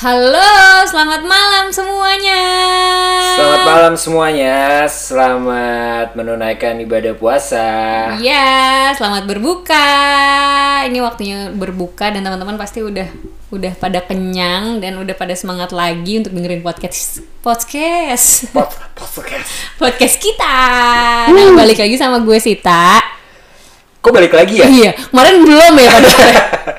Halo, selamat malam semuanya. Selamat malam semuanya, selamat menunaikan ibadah puasa. Iya, selamat berbuka. Ini waktunya berbuka dan teman-teman pasti udah udah pada kenyang dan udah pada semangat lagi untuk dengerin podcast podcast Pod, podcast. podcast kita. Nah, balik lagi sama gue Sita. Kok balik lagi ya? Iya, kemarin belum ya padahal.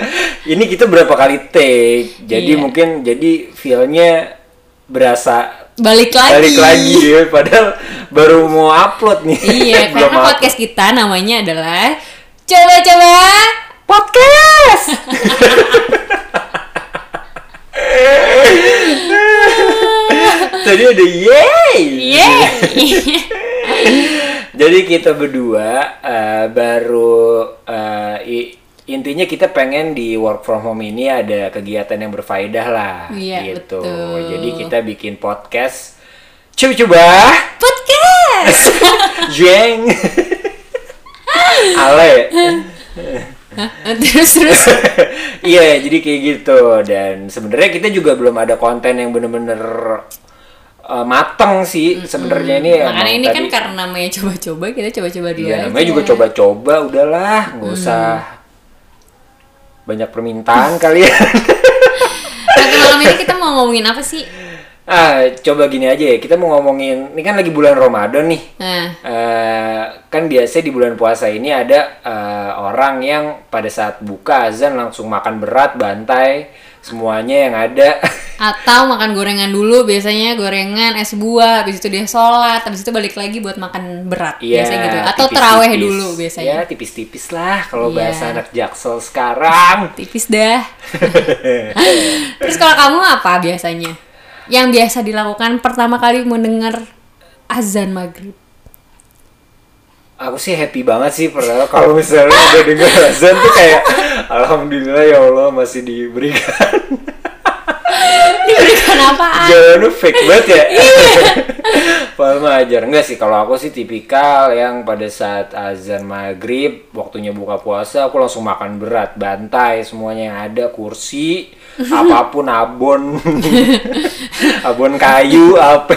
Ini kita berapa kali take, jadi Iya. mungkin jadi feelnya berasa Balik lagi. balik lagi ya, padahal baru mau upload nih. Iya, karena upload. podcast kita namanya adalah coba-coba podcast. Tadi ada yay. Yeay. Jadi kita berdua baru eh, i- intinya kita pengen di work from home ini ada kegiatan yang berfaedah lah Iya, gitu. betul. Jadi kita bikin podcast. Coba-coba. Podcast. jeng. Ale. Terus terus? Iya jadi kayak gitu. Dan sebenarnya kita juga belum ada konten yang bener-bener eh, mateng sih sebenarnya ini makanya emang ini kan tadi- karena namanya coba-coba kita coba-coba Iya, aja. namanya juga coba-coba, udahlah, nggak usah banyak permintaan kalian. Oke, malam ini kita mau ngomongin apa sih? ah, coba gini aja ya, kita mau ngomongin, ini kan lagi bulan Ramadan nih. Nah, Eh, kan biasanya di bulan puasa ini ada eh, orang yang pada saat buka azan langsung makan berat, bantai, semuanya yang ada. atau makan gorengan dulu biasanya gorengan es buah habis itu dia sholat habis itu balik lagi buat makan berat Iya, biasanya gitu atau teraweh dulu biasanya Ya, tipis-tipis lah kalau Iya. bahasa anak jaksel sekarang. tipis dah terus kalau kamu apa biasanya yang biasa dilakukan pertama kali mendengar azan maghrib Aku sih happy banget sih pernah kalau misalnya udah denger azan tuh kayak alhamdulillah ya Allah masih diberikan. diberikan apaan? Jangan lu fake banget ya. Iya. Padahal mah ajar enggak sih kalau aku sih tipikal yang pada saat azan maghrib waktunya buka puasa aku langsung makan berat. Bantai semuanya yang ada kursi apa pun abon. Abon kayu apa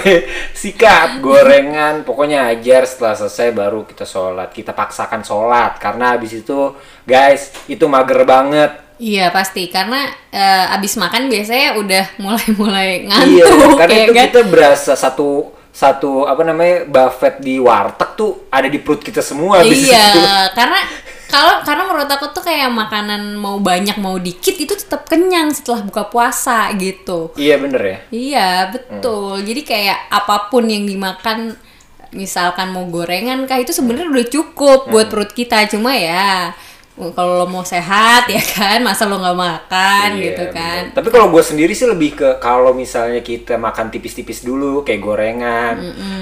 sikat gorengan. Pokoknya ajar setelah selesai baru kita sholat. Kita paksakan sholat karena habis itu guys itu mager banget Iya pasti karena eh, abis makan biasanya udah mulai-mulai Iya, ngantuk karena ya itu kan. kita berasa satu satu apa namanya buffet di warteg tuh ada di perut kita semua Iya, itu. karena kalau karena menurut aku tuh kayak makanan mau banyak mau dikit itu tetap kenyang setelah buka puasa gitu. Iya bener ya. Iya betul. Jadi kayak apa pun yang dimakan, misalkan mau gorengan kah itu sebenarnya udah cukup buat perut kita. Cuma ya kalau lo mau sehat ya kan, masa lo nggak makan Iya, gitu kan? bener. Tapi kalau gue sendiri sih lebih ke kalau misalnya kita makan tipis-tipis dulu kayak gorengan,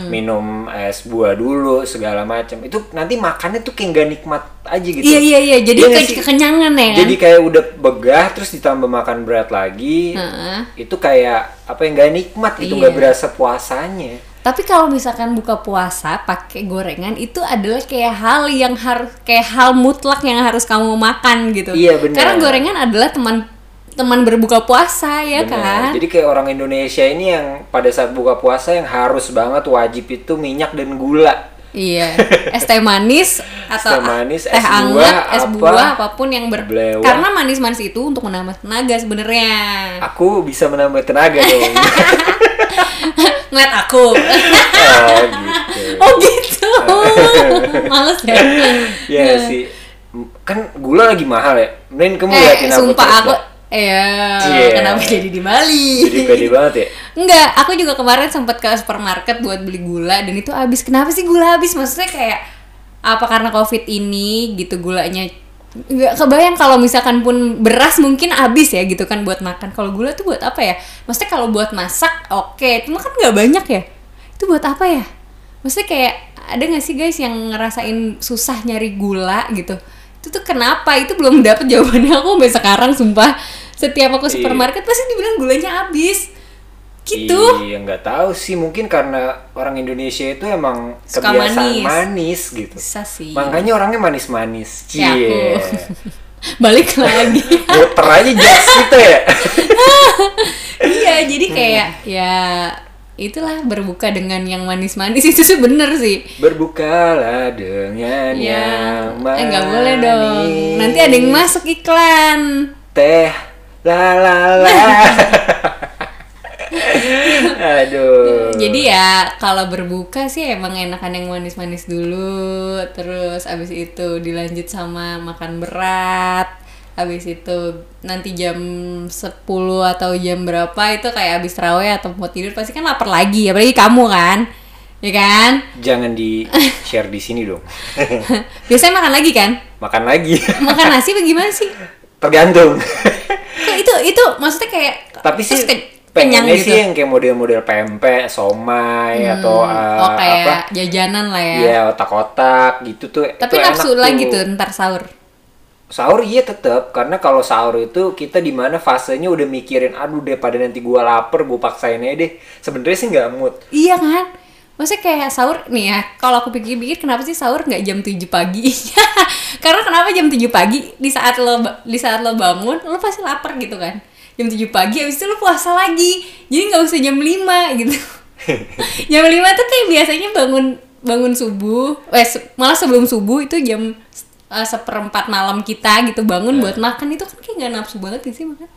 minum es buah dulu segala macam. Itu nanti makannya tuh kayak nggak nikmat aja gitu. Iya iya iya. Jadi Iya kayak sih? kekenyangan ya kan? Jadi kayak udah begah terus ditambah makan berat lagi. Heeh. Itu kayak apa yang nggak nikmat gitu, nggak Iya. berasa puasanya. Tapi kalau misalkan buka puasa pakai gorengan itu adalah kayak hal yang harus kayak hal mutlak yang harus kamu makan gitu. Iya, benar. Karena gorengan adalah teman teman berbuka puasa ya Bener. kan. Jadi kayak orang Indonesia ini yang pada saat buka puasa yang harus banget wajib itu minyak dan gula. Iya. Es teh manis atau teh manis, teh es hangat, buah, es apa, buah apa pun yang ber belewang. karena manis-manis itu untuk menambah tenaga sebenarnya. Aku bisa menambah tenaga dong. Ngeliat aku. oh gitu. oh gitu. Males ya. Ya sih. Kan gula lagi mahal ya. Mending kamu eh, liatin aku sumpah aku. Iya, Iya. kenapa jadi di Bali? Jadi pede banget ya. Enggak, aku juga kemarin sempat ke supermarket buat beli gula dan itu habis. Kenapa sih gula habis? Maksudnya kayak apa karena covid ini gitu gulanya nggak kebayang kalau misalkan pun beras mungkin habis ya gitu kan buat makan. Kalau gula tuh buat apa ya? Maksudnya kalau buat masak oke, cuma kan nggak banyak ya. Itu buat apa ya? Maksudnya kayak ada nggak sih guys yang ngerasain susah nyari gula gitu? Itu tuh kenapa? Itu belum dapet jawabannya aku sampai sekarang sumpah. Setiap aku Iya. supermarket pasti dibilang gulanya habis. Gitu. Iya nggak tahu sih mungkin karena orang Indonesia itu emang Suka kebiasaan manis. manis, gitu. Bisa sih. Makanya orangnya manis-manis. Ya, Cie. aku. balik lagi muter aja jas gitu ya iya jadi kayak ya itulah berbuka dengan yang manis-manis itu sih bener sih berbukalah dengan ya yang manis eh nggak boleh dong nanti ada yang masuk iklan teh la la la aduh. Jadi ya kalau berbuka sih emang enakan yang manis-manis dulu terus abis itu dilanjut sama makan berat habis itu nanti jam 10 atau jam berapa itu kayak habis terawih atau mau tidur pasti kan lapar lagi apalagi kamu kan ya kan? Jangan di share di sini dong. Biasanya makan lagi kan? Makan lagi. Makan nasi bagaimana sih? Tergantung. Kok itu itu maksudnya kayak tapi sih ke- pengennya gitu sih yang kayak model-model pempek somai atau uh, oh kayak apa jajanan lah ya ya otak-otak gitu tuh tapi nafsu lagi tuh. tuh ntar sahur Sahur iya tetap karena kalau sahur itu kita di mana fasenya udah mikirin aduh deh pada nanti gua lapar gua paksain aja deh sebenarnya sih nggak mood Iya kan? Maksudnya kayak sahur nih ya, kalau aku pikir-pikir kenapa sih sahur nggak jam 7 pagi? Karena kenapa jam 7 pagi? Di saat lo di saat lo bangun, lo pasti lapar gitu kan. Jam 7 pagi habis itu lo puasa lagi. Jadi nggak usah jam 5 gitu. jam 5 tuh kayak biasanya bangun bangun subuh, eh se- malah sebelum subuh itu jam eh, seperempat malam kita gitu bangun buat makan itu kan kayak nggak nafsu banget sih makan.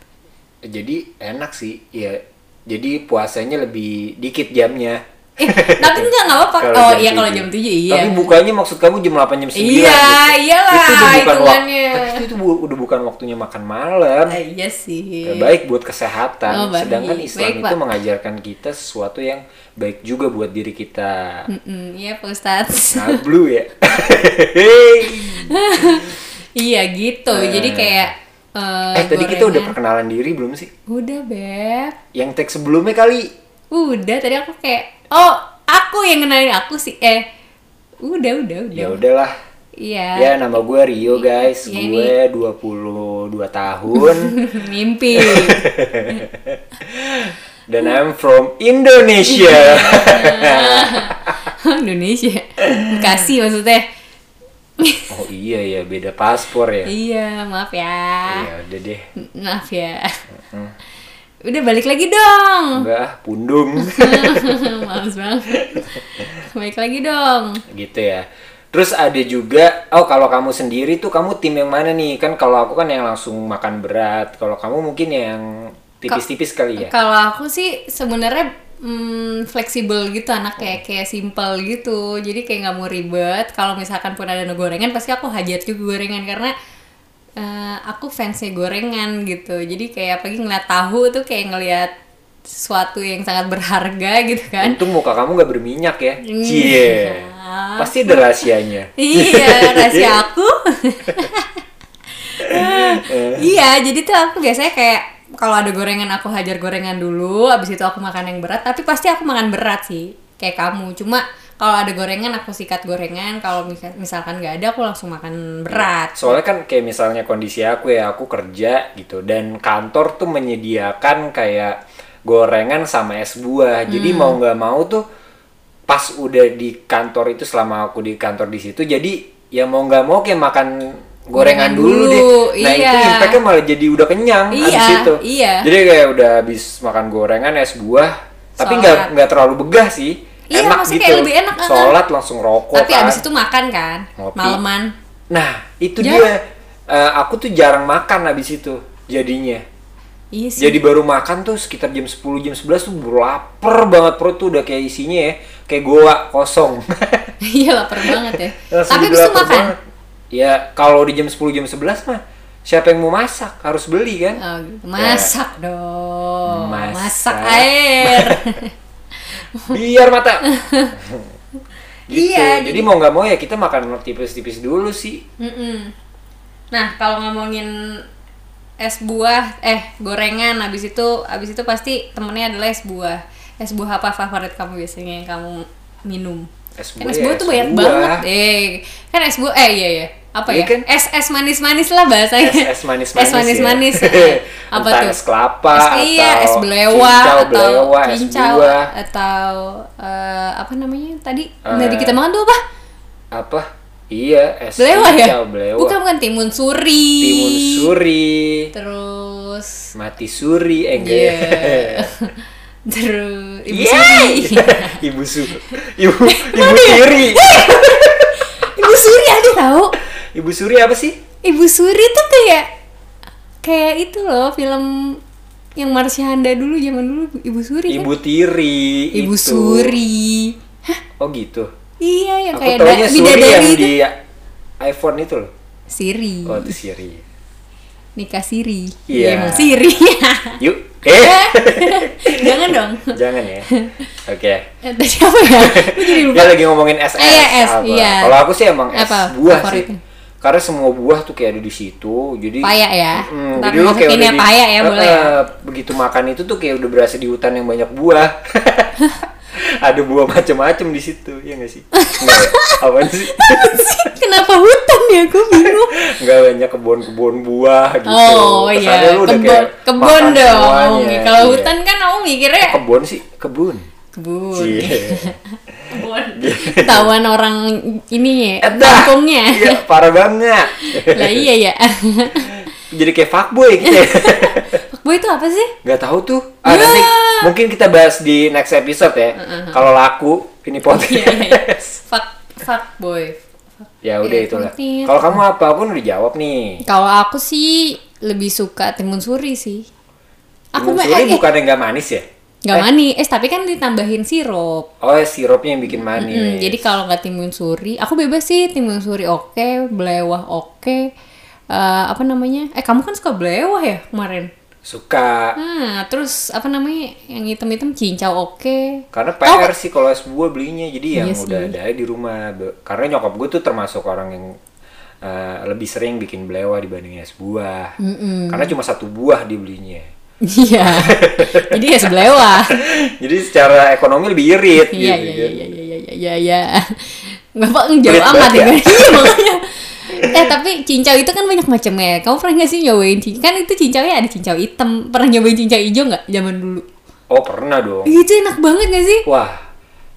jadi enak sih ya jadi puasanya lebih dikit jamnya Eh, tapi enggak nggak apa-apa. Kalau Oh jam iya kalau jam 7 iya. tapi bukanya maksud kamu jam 8 jam 9 Iya, gitu. iyalah, itu udah bukan hitungannya. waktu tapi itu bu- udah bukan waktunya makan malam Eh, iya sih. Ya, baik buat kesehatan Oh, baik. sedangkan Islam Baik, itu Pak. mengajarkan kita sesuatu yang baik juga buat diri kita Iya Pak Ustadz. Nablu ya iya gitu. Jadi kayak eh, eh tadi kita udah perkenalan diri belum sih Udah beb. yang teks sebelumnya kali Udah tadi aku kayak oh aku yang kenalin aku sih eh udah udah udah. ya udahlah Iya. ya nama gue Rio guys Iya, gue 22 tahun Mimpi. dan I'm from Indonesia Indonesia. Bekasi maksudnya. oh iya ya beda paspor ya iya, maaf ya. ya udah deh Maaf ya. Udah balik lagi dong. enggak pundung Males banget. Balik lagi dong. gitu ya terus ada juga oh kalau kamu sendiri tuh kamu tim yang mana nih kan kalau aku kan yang langsung makan berat kalau kamu mungkin yang tipis-tipis kali ya Kalau aku sih sebenarnya mm, fleksibel gitu anak kayak kayak simple gitu. Jadi kayak nggak mau ribet. Kalau misalkan pun ada gorengan pasti aku hajar juga gorengan karena eh, aku fansnya gorengan gitu. Jadi kayak apalagi ngeliat tahu tuh kayak ngeliat sesuatu yang sangat berharga gitu kan. untung muka kamu nggak berminyak ya Hmm. cie pasti ada rahasianya iya, rahasia aku. iya, jadi tuh aku biasanya kayak kalau ada gorengan aku hajar gorengan dulu, abis itu aku makan yang berat. Tapi pasti aku makan berat sih, kayak kamu. Cuma kalau ada gorengan aku sikat gorengan. Kalau misal- misalkan nggak ada, aku langsung makan berat. soalnya kan kayak misalnya kondisi aku ya aku kerja gitu dan kantor tuh menyediakan kayak gorengan sama es buah jadi Hmm. mau nggak mau tuh pas udah di kantor itu selama aku di kantor di situ jadi ya mau nggak mau kayak makan gorengan dulu, dulu, deh nah iya. itu impactnya malah jadi udah kenyang Iya, abis itu iya. jadi kayak udah habis makan gorengan es buah tapi nggak nggak terlalu begah sih Iya, enak maksudnya gitu kayak lebih enak, kan? sholat langsung rokok Tapi kan. abis itu makan kan, Ngopi. maleman. Nah, itu Ya. dia. Eh, aku tuh jarang makan habis itu jadinya. Iya sih. Jadi baru makan tuh sekitar jam 10 jam 11 tuh baru lapar banget perut tuh udah kayak isinya ya, kayak goa kosong. Iya lapar banget ya. Langsung Tapi abis itu makan. banget. Ya, kalau di jam 10 jam 11 mah siapa yang mau masak? Harus beli kan? Oh, gitu. Masak dong. Masak. Masak air. Biar mata. gitu. Iya, jadi, mau nggak mau ya kita makan tipis-tipis dulu sih. Mm-mm. Nah, kalau ngomongin es buah, eh gorengan, habis itu, habis itu pasti temennya adalah es buah. Es buah apa favorit kamu biasanya yang kamu minum? Es Kan buah es ya, buah es tuh banyak buah. banget. Eh, kan es buah, eh iya iya. Apa Iya ya? kan? Es es manis manis lah bahasanya. Es es manis-manis. Es manis ya. manis. Apa Entah tuh? Es kelapa Es- iya, atau es belewa cincau, atau belewa, es cincau buah. atau eh, apa namanya tadi? Eh, Dari kita makan tuh apa? apa iya es Belewa ya? belewa. Bukan kan timun suri. timun suri Terus mati suri eh enggak Iya. ya? Terus ibu Yeay! suri. ibu su ibu ibu tiri ibu suri ada tahu? Ibu suri apa sih Ibu suri tuh kayak kayak itu loh film yang Marsyanda dulu zaman dulu ibu suri kan? ibu tiri Ibu itu. suri. Hah? oh gitu Iya yang aku kayak taunya da- suri yang itu. di iPhone itu loh Siri. oh itu Siri Nikah Siri. Iya. emang Siri. yuk eh Jangan dong. jangan ya oke Eh, Tadi apa ya? Lu jadi lupa. Dia lagi ngomongin SS. Ah, iya, S, iya. Kalau aku sih emang Apa buah favoritnya? sih. Karena semua buah tuh kayak ada di situ. Jadi Paya ya. Mm, jadi lu kayak udah ya di- paya ya, Eh, boleh ya? begitu makan itu tuh kayak udah berasa di hutan yang banyak buah. ada buah macam-macam di situ, ya nggak sih? Nggak? Apaan sih? Kenapa hutan ya? Gue bingung. Nggak banyak kebun-kebun buah gitu. Oh iya, lu udah kebun, kayak kebun dong. Kalau Iya. hutan kan aku mikirnya kebun sih, kebun. kebun. Iya. Ketahuan orang ini ya, Edah. kampungnya. Iya, parah banget. Lah iya ya. Jadi kayak fuckboy gitu ya. Fuckboy itu apa sih? Nggak tahu tuh. Ah, Ya. nanti mungkin kita bahas di next episode ya. Kalau laku ini Iya, iya. podcast. Fuck fuckboy. ya udah Iya, itulah. penting. Kalau kamu apa? Aku udah dijawab nih. Kalau aku sih lebih suka timun suri sih. Aku Timun mah suri eh, bukannya nggak manis ya? Nggak manis, tapi kan ditambahin sirup. Oh, sirupnya yang bikin manis. Hmm, jadi kalau nggak timun suri, aku bebas sih timun suri oke, belewah oke. Eh, apa namanya? Eh kamu kan suka belewah ya kemarin? suka. Nah, terus apa namanya yang hitam-hitam cincau oke. Karena PR sih kalau es buah belinya. Jadi yang Iya udah ada di rumah. Karena nyokap gue tuh termasuk orang yang eh, lebih sering bikin belewah dibanding es buah. Karena cuma satu buah dibelinya. Iya. Jadi ya sebelewah. Jadi secara ekonomi lebih irit Iya gitu iya iya iya iya iya iya iya. Apa jauh amat ya. ya. Iya makanya. Eh tapi cincau itu kan banyak macamnya. Kamu pernah nggak sih nyobain cincau? Kan itu cincaunya ada cincau hitam. Pernah nyobain cincau hijau nggak zaman dulu? Oh pernah dong. Itu enak banget gak sih? Wah,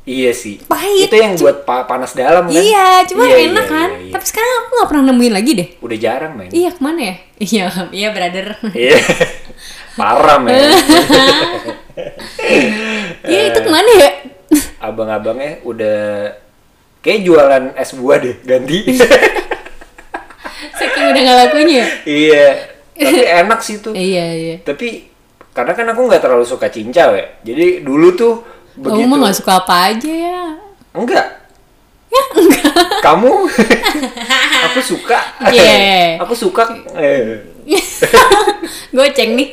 iya sih. Pahit. Itu yang buat pa- panas dalam kan? Iya, cuma Iya, enak iya, kan. iya, iya. Tapi sekarang aku nggak pernah nemuin lagi deh. Udah jarang main. Iya ke mana ya? Iya iya brother. Iya. Parah men. Iya itu ke mana ya? Abang-abangnya udah kayak jualan es buah deh ganti. Saking udah gak lakunya. ya? iya. Tapi enak sih tuh. Iya iya. Tapi karena kan aku nggak terlalu suka cincau ya. Jadi dulu tuh Kamu begitu. mah gak suka apa aja ya? Enggak. Kamu? Aku suka. Yeah. aku suka. Eh, Goceng nih.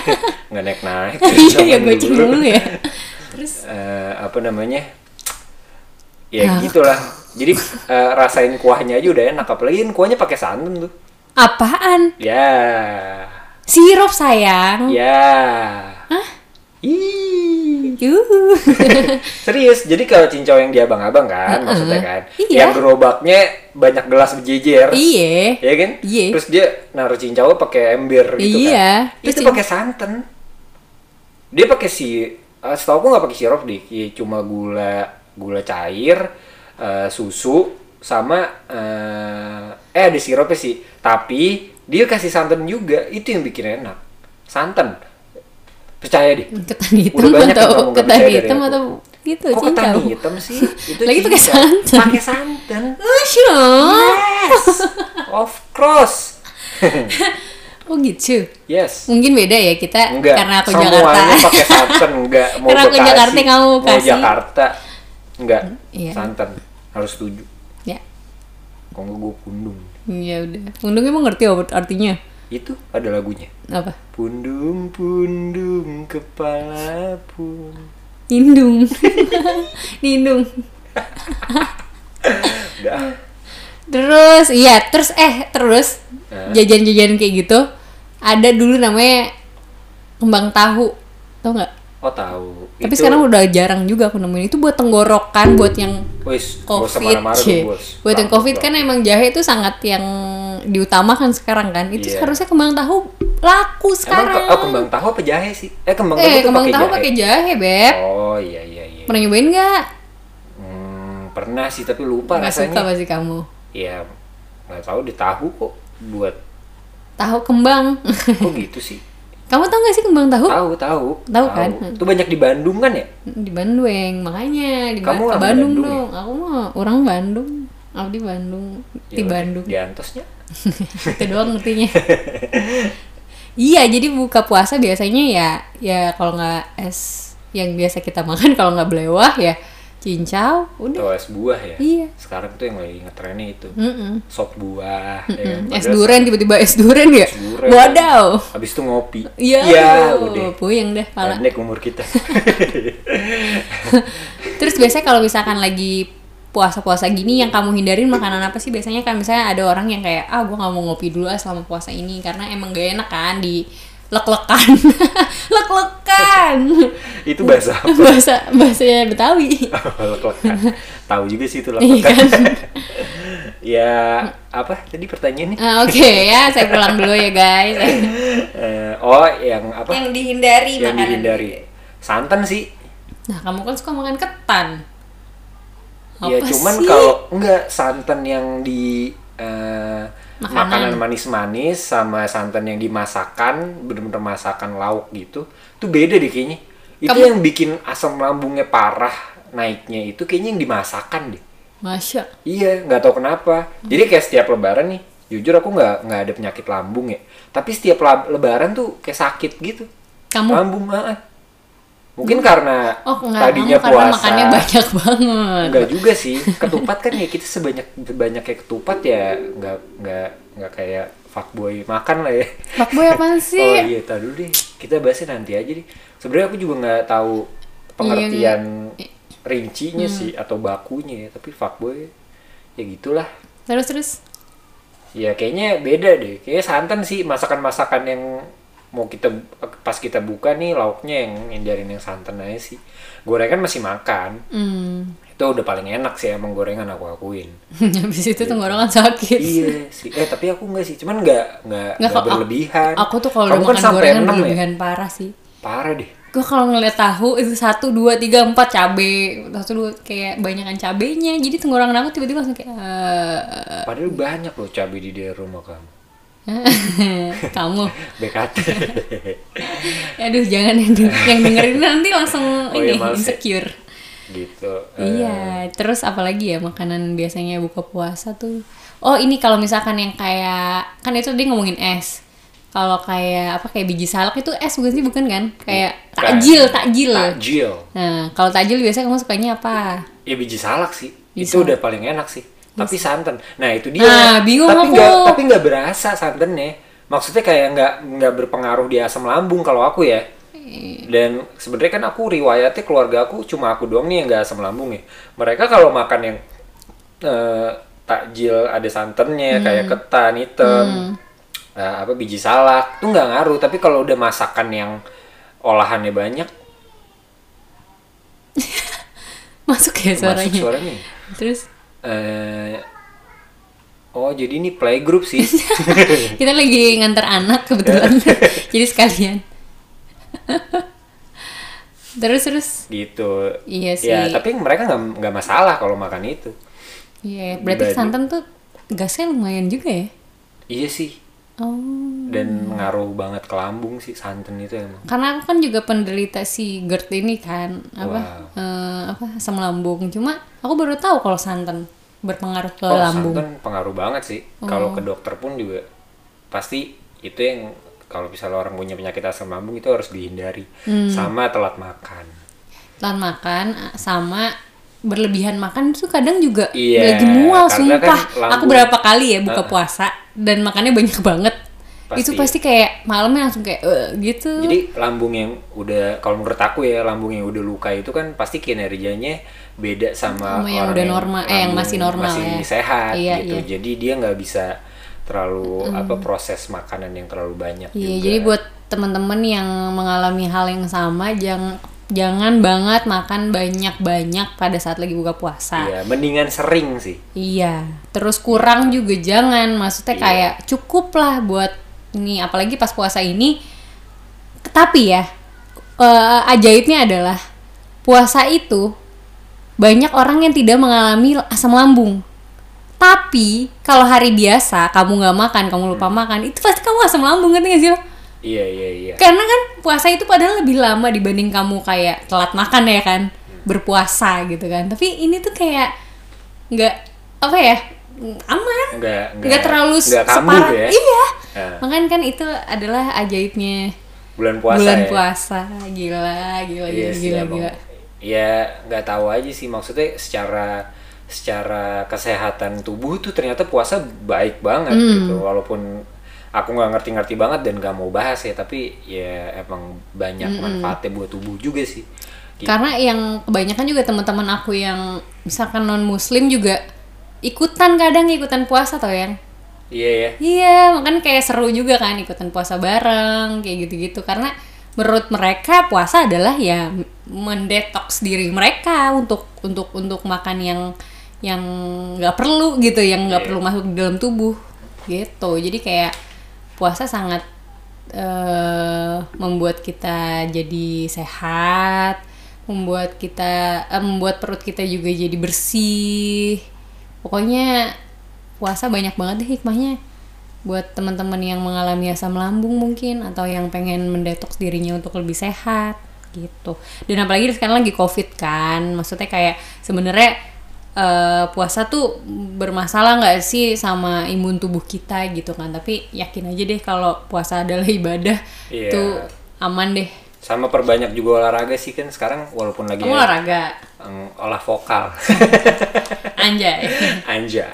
nggak naik naik. Iya ya goceng dulu ya. Terus eh, apa namanya ya Ah. gitulah jadi eh, rasain kuahnya aja udah enak apalagi kan kuahnya pakai santan tuh apaan? ya Sirup sayang. ya Ih, Yuhu. serius jadi kalau cincau yang di abang-abang kan maksudnya kan Iya. yang gerobaknya banyak gelas berjejer iya. ya kan? Iya. terus dia naruh cincau pakai ember gitu Iya. kan Terus itu pakai santan. Dia pakai si eh, setahu aku nggak pakai sirup deh. Kayak cuma gula gula cair eh, susu sama eh, eh ada sirupnya sih. Tapi dia kasih santan juga. Itu yang bikin enak. Santan. Percaya deh. Ketan hitam atau ketan hitam aku. Gitu kok ketan cincau. hitam sih itu Lagi pakai santan. pakai santan Masya yes of course Oh gitu. yes Mungkin beda ya kita Enggak, karena aku semuanya Jakarta. pakai santan, enggak mau Karena aku Bekasi, Jakarta, kamu mau Bekasi. Jakarta, enggak, Iya. santan, harus setuju. ya. Enggak gue pundung. Ya udah. Undung emang ngerti apa artinya? Itu ada lagunya. Apa? Pundung, pundung, kepala pun. Nindung. Nindung. Terus iya, terus eh terus Hah? jajan-jajan kayak gitu ada dulu namanya kembang tahu. Tau nggak? Oh tahu. Tapi sekarang udah jarang juga aku nemuin. Itu buat tenggorokan, buat yang Wis, COVID. bos. Buat yang COVID kan emang jahe itu sangat yang diutamakan sekarang kan. Itu Iya. harusnya kembang tahu laku Emang sekarang. ke- oh, kembang tahu apa jahe sih? Eh kembang tahu eh, tuh kembang pakai tahu jahe. pakai jahe, Beb. Oh iya iya iya. Pernah nyobain nggak? Hmm, pernah sih tapi lupa Nggak rasanya. suka pasti kamu. Iya. nggak tahu di tahu kok buat tahu kembang kok gitu sih kamu tahu gak sih kembang tahu? Tahu tahu. Tahu kan? itu banyak di Bandung kan ya? Di Bandung makanya di Kamu Ba- Bandung, Bandung dong. aku mah orang Bandung. Aku di Bandung di Ya udah, Bandung. di Antosnya. Itu doang ngertinya. Iya jadi buka puasa biasanya ya ya kalau nggak es yang biasa kita makan kalau nggak belewah ya cincau udah. atau es buah ya? Iya. sekarang tuh yang lagi ngetrennya itu. Mm-mm. sop buah ya, Mm, es padahal duren tiba-tiba es duren ya? Wadaw habis itu ngopi. Iya ya udah. puyeng deh pala pendek umur kita. Terus biasanya kalau misalkan lagi puasa-puasa gini yang kamu hindarin makanan apa sih? Biasanya kan misalnya ada orang yang kayak ah gue nggak mau ngopi dulu ah selama puasa ini. Karena emang gak enak kan di lek-lekan. Lek-lekan. Itu bahasa apa? Bahasa bahasanya Betawi. Lek-lekan. Tahu juga sih itu Iya lek-lekan. kan? ya apa tadi pertanyaannya Ah, oke ya saya pulang dulu ya guys. Eh, oh yang apa? Yang dihindari yang makanan. dihindari. Santan sih. Nah kamu kan suka makan ketan. Ya Apa cuman sih? kalau enggak santan yang di eh, Makanan. makanan manis-manis sama santan yang dimasakan bener-bener masakan lauk gitu itu beda deh kayaknya itu Kamu- yang bikin asam lambungnya parah naiknya itu kayaknya yang dimasakan deh Masya Iya, nggak tahu kenapa. Jadi kayak setiap lebaran nih, jujur aku nggak nggak ada penyakit lambung ya. Tapi setiap lebaran tuh kayak sakit gitu. kamu Lambung, ah. Mungkin karena oh enggak tadinya karena puasa. makannya banyak banget Enggak juga sih. Ketupat kan ya kita sebanyak banyak kayak ketupat ya nggak nggak nggak kayak fuckboy makan lah ya. Fuckboy apaan sih? Oh iya, dulu deh. Kita bahasnya nanti aja deh. Sebenarnya aku juga nggak tahu pengertian Iya, rincinya Hmm. sih atau bakunya ya, tapi fuckboy ya gitulah. terus terus Ya kayaknya beda deh. Kayaknya santan sih masakan-masakan yang mau kita pas kita buka nih lauknya yang hindarin yang santan aja sih. Gorengan masih makan. hmm. Itu udah paling enak sih emang gorengan aku akuin. habis itu tenggorokan sakit iya sih. Eh tapi aku enggak sih. Cuman enggak enggak, Nggak, aku- berlebihan. aku tuh kalau udah kan makan sampai gorengan ya? berlebihan parah sih Parah deh. gue kalau ngeliat tahu itu satu dua tiga empat cabe satu dua kayak banyakan cabenya jadi tenggorokan aku tiba-tiba langsung kayak "Eh, Padahal banyak loh cabai di daerah rumah kamu. kamu BKT. aduh jangan yang, denger- yang dengerin nanti langsung Oh iya, ini ya. insecure gitu. Eh, Iya, terus apalagi ya makanan biasanya buka puasa tuh? Oh ini kalau misalkan yang kayak kan itu dia ngomongin es. Kalau kayak apa kayak biji salak itu es bukan sih bukan kan? Kayak takjil, takjil. Takjil. Nah kalau takjil biasanya kamu sukanya apa? Ya biji salak sih. Biji itu salak. udah paling enak sih. Tapi santan. Nah, itu dia. Nah, bingung tapi nggak tapi nggak berasa santannya. Maksudnya kayak nggak nggak berpengaruh di asam lambung kalau aku ya. Dan sebenarnya kan aku riwayatnya keluarga aku cuma aku doang nih yang nggak asam lambung ya. Mereka kalau makan yang eh, takjil ada santannya kayak ketan hitam, eh, apa biji salak tuh nggak ngaruh. Tapi kalau udah masakan yang olahannya banyak, Masuk ya suaranya. masuk suaranya. Terus Eh, oh jadi ini playgroup sih. kita lagi nganter anak kebetulan, jadi sekalian. terus terus gitu. iya sih. Ya tapi mereka nggak nggak masalah kalau makan itu. Iya, berarti Dibanding- santan tuh gasnya lumayan juga ya? Iya sih. Oh. Dan ngaruh banget ke lambung sih santan itu emang. Karena aku kan juga penderita si GERD ini kan, apa Wow. eh, apa asam lambung. Cuma aku baru tahu kalau santan berpengaruh ke Oh lambung. Oh. santan pengaruh banget sih. Kalau ke dokter pun juga pasti itu yang kalau misalnya orang punya penyakit asam lambung itu harus dihindari. Hmm. Sama telat makan. Telan makan sama berlebihan makan itu kadang juga Iya, lagi mual kan sumpah. aku lambung- berapa kali ya buka puasa dan makannya banyak banget. Itu Pasti. pasti kayak malamnya langsung kayak "Eh," gitu. Jadi lambung yang udah kalau menurut aku ya lambung yang udah luka itu kan pasti kinerjanya beda sama, yang orang udah normal, eh, yang masih normal masih ya. sehat Iya, gitu. iya. Jadi dia nggak bisa terlalu apa proses makanan yang terlalu banyak Iya, juga. jadi buat teman-teman yang mengalami hal yang sama, jangan jangan banget makan banyak-banyak pada saat lagi buka puasa. Iya, mendingan sering sih. Iya, terus kurang juga jangan. Maksudnya Iya. kayak cukup lah buat ini, apalagi pas puasa ini. Tapi ya, eh, ajaibnya adalah puasa itu banyak orang yang tidak mengalami asam lambung. Tapi kalau hari biasa kamu nggak makan, kamu lupa makan, itu pasti kamu asam lambung ngerti gak sih lo? Iya iya iya. Karena kan puasa itu padahal lebih lama dibanding kamu kayak telat makan ya kan, berpuasa gitu kan. Tapi ini tuh kayak nggak apa ya aman, Nggak nggak terlalu nggak separah. ya. Iya. Nah, Makanya kan itu adalah ajaibnya bulan puasa bulan ya. puasa. Gila, gila, Iya gila, sih gila, gila. Ya nggak tahu aja sih maksudnya secara secara kesehatan tubuh tuh ternyata puasa baik banget Hmm. gitu walaupun aku nggak ngerti-ngerti banget dan nggak mau bahas ya tapi ya emang banyak manfaatnya buat tubuh juga sih. Gitu. Karena yang kebanyakan juga teman-teman aku yang misalkan non muslim juga ikutan kadang ikutan puasa tau yang Iya ya. Iya, makanya kayak seru juga kan ikutan puasa bareng kayak gitu-gitu karena menurut mereka puasa adalah ya mendetoks diri mereka untuk untuk untuk makan yang yang nggak perlu gitu, yang nggak Iya. perlu masuk di dalam tubuh gitu. Jadi kayak puasa sangat eh, membuat kita jadi sehat, membuat kita eh, membuat perut kita juga jadi bersih. Pokoknya puasa banyak banget deh hikmahnya buat teman-teman yang mengalami asam lambung mungkin atau yang pengen mendetoks dirinya untuk lebih sehat gitu. Dan apalagi sekarang lagi covid kan, maksudnya kayak sebenarnya eh, puasa tuh bermasalah nggak sih sama imun tubuh kita gitu kan? Tapi yakin aja deh kalau puasa adalah ibadah Iya. tuh aman deh. Sama perbanyak juga olahraga sih kan sekarang walaupun lagi Kamu olahraga, olah vokal. anjay. Anja.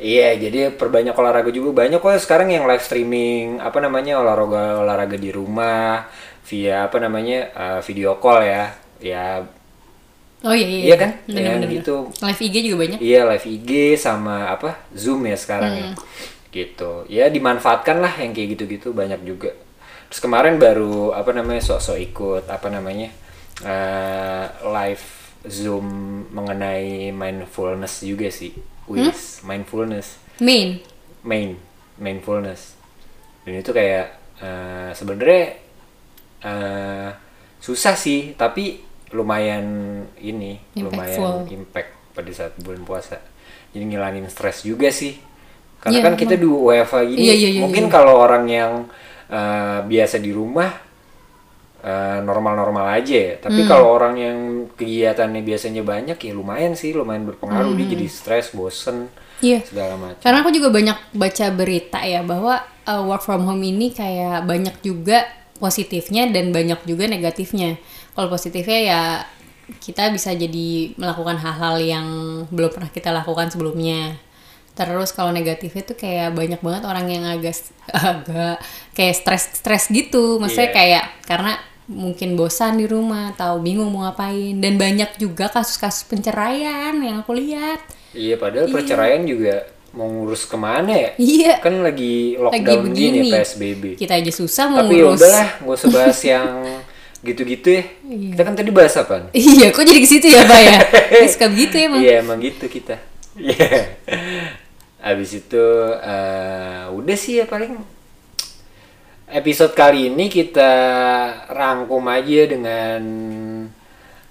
Iya, jadi perbanyak olahraga juga banyak kok sekarang yang live streaming apa namanya olahraga olahraga di rumah via apa namanya eh, video call ya. Ya, Oh iya iya. iya kan? Bener, yang bener, bener. gitu. Live IG juga banyak. Iya, live IG sama apa? Zoom ya sekarang ya. Gitu. Ya dimanfaatkan lah yang kayak gitu-gitu banyak juga. Terus kemarin baru apa namanya sok-sok ikut apa namanya? eh, live Zoom mengenai mindfulness juga sih. Wis, mindfulness. Main. main. Mindfulness. Dan itu kayak eh, sebenarnya eh, susah sih tapi lumayan ini lumayan Impactful. impact pada saat bulan puasa. Jadi ngilangin stres juga sih. Karena Iya, kan kita di WFA gini Iya, iya, iya, mungkin iya. kalau orang yang eh, biasa di rumah eh, normal-normal aja ya Hmm. tapi kalau orang yang kegiatannya biasanya banyak ya lumayan sih lumayan berpengaruh dia jadi stres bosen Hmm. Iya. segala macam Karena aku juga banyak baca berita ya bahwa uh, work from home ini kayak banyak juga positifnya dan banyak juga negatifnya. Kalau positifnya ya kita bisa jadi melakukan hal-hal yang belum pernah kita lakukan sebelumnya. Terus kalau negatifnya tuh kayak banyak banget orang yang agak agak kayak stres-stres gitu. Maksudnya Iya. kayak karena mungkin bosan di rumah atau bingung mau ngapain dan banyak juga kasus-kasus penceraian yang aku lihat. Iya, padahal perceraian juga mau ngurus ke mana ya? Iya. Kan lagi lagi lockdown gini begini PSBB. kita aja susah mau Tapi ya ngurus udahlah, gak usah bahas yang gitu-gitu ya. Kita kan tadi bahas apa? iya kok jadi ke situ ya pak ya suka begitu ya emang Iya, emang gitu kita. Iya. Habis itu eh, udah sih ya paling episode kali ini kita rangkum aja dengan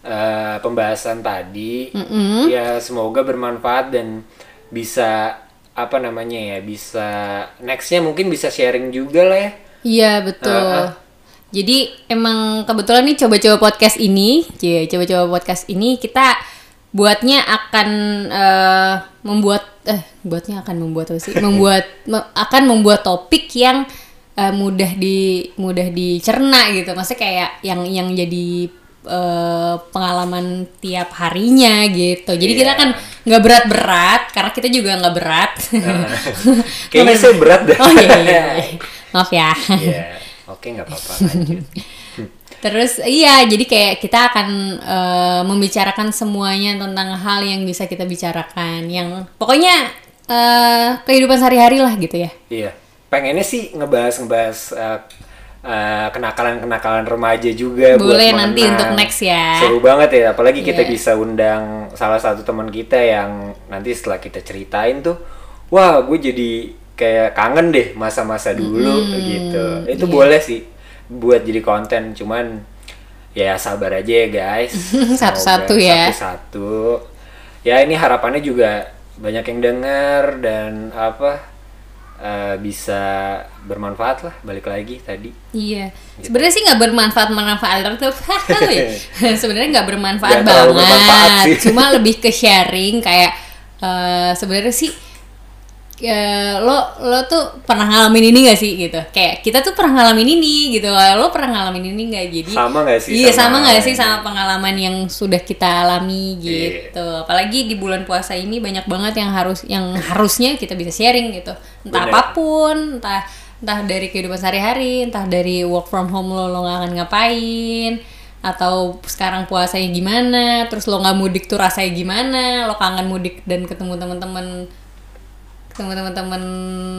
eh, pembahasan tadi. Ya semoga bermanfaat dan bisa apa namanya ya bisa nextnya mungkin bisa sharing juga lah ya. iya betul Ah, ah. jadi emang kebetulan nih coba-coba podcast ini coba-coba podcast ini kita buatnya akan eh, membuat eh buatnya akan membuat apa sih membuat me- akan membuat topik yang eh, mudah di mudah dicerna gitu maksudnya kayak yang yang jadi eh, pengalaman tiap harinya gitu jadi kita Iya. kan nggak berat-berat karena kita juga nggak berat Kayaknya saya berat dah. oh iya, iya, iya. maaf ya Iya. Oke nggak apa-apa lanjut. Terus iya, jadi kayak kita akan eh, membicarakan semuanya tentang hal yang bisa kita bicarakan, yang pokoknya eh, kehidupan sehari-hari lah gitu ya. Iya, pengennya sih ngebahas ngebahas uh, uh, kenakalan-kenakalan remaja juga. buat Boleh nanti mengenang. untuk next ya. Seru banget ya, apalagi kita Iya. bisa undang salah satu teman kita yang nanti setelah kita ceritain tuh, wah gue jadi kayak kangen deh masa-masa dulu gitu. Itu iya. boleh sih buat jadi konten, cuman ya sabar aja ya guys. Satu-satu ya. Satu-satu. Ya ini harapannya juga banyak yang dengar dan apa eh, bisa bermanfaat lah balik lagi tadi. Iya, sebenarnya sih nggak bermanfaat manfaat tuh, sebenarnya nggak bermanfaat terlalu banget, bermanfaat sih. cuma lebih ke sharing kayak eh, sebenarnya sih eh, lo lo tuh pernah ngalamin ini gak sih gitu, kayak kita tuh pernah ngalamin ini gitu, lo pernah ngalamin ini nggak? Jadi Sama nggak sih? Iya sama- sama nggak sih sama pengalaman yang sudah kita alami Iya. gitu, apalagi di bulan puasa ini banyak banget yang harus yang harusnya kita bisa sharing gitu, entah Bener. apa pun, entah entah dari kehidupan sehari-hari, entah dari work from home lo lo nggak akan ngapain, atau sekarang puasanya gimana, terus lo nggak mudik tuh rasanya gimana, lo kangen mudik dan ketemu teman-teman ketemu teman-teman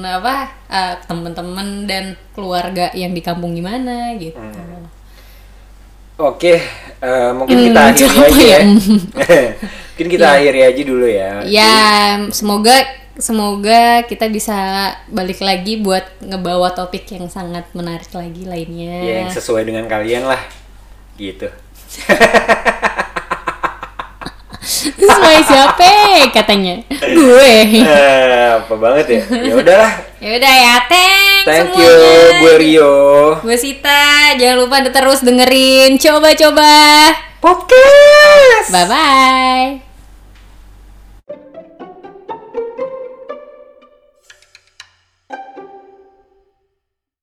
apa eh, teman-teman dan keluarga yang di kampung gimana gitu. Oke, eh, mungkin Hmm, kita akhiri aja ya? ya. mungkin kita akhiri aja dulu ya. Ya, semoga semoga kita bisa balik lagi buat ngebawa topik yang sangat menarik lagi lainnya. Ya, yang sesuai dengan kalian lah. Gitu. Sesuai siapa katanya? Gue. Eh, apa banget ya? Ya udahlah. Ya udah ya, thanks Thank semuanya. you, gue Rio. Gue Sita, jangan lupa terus dengerin coba-coba. Podcast. Bye bye.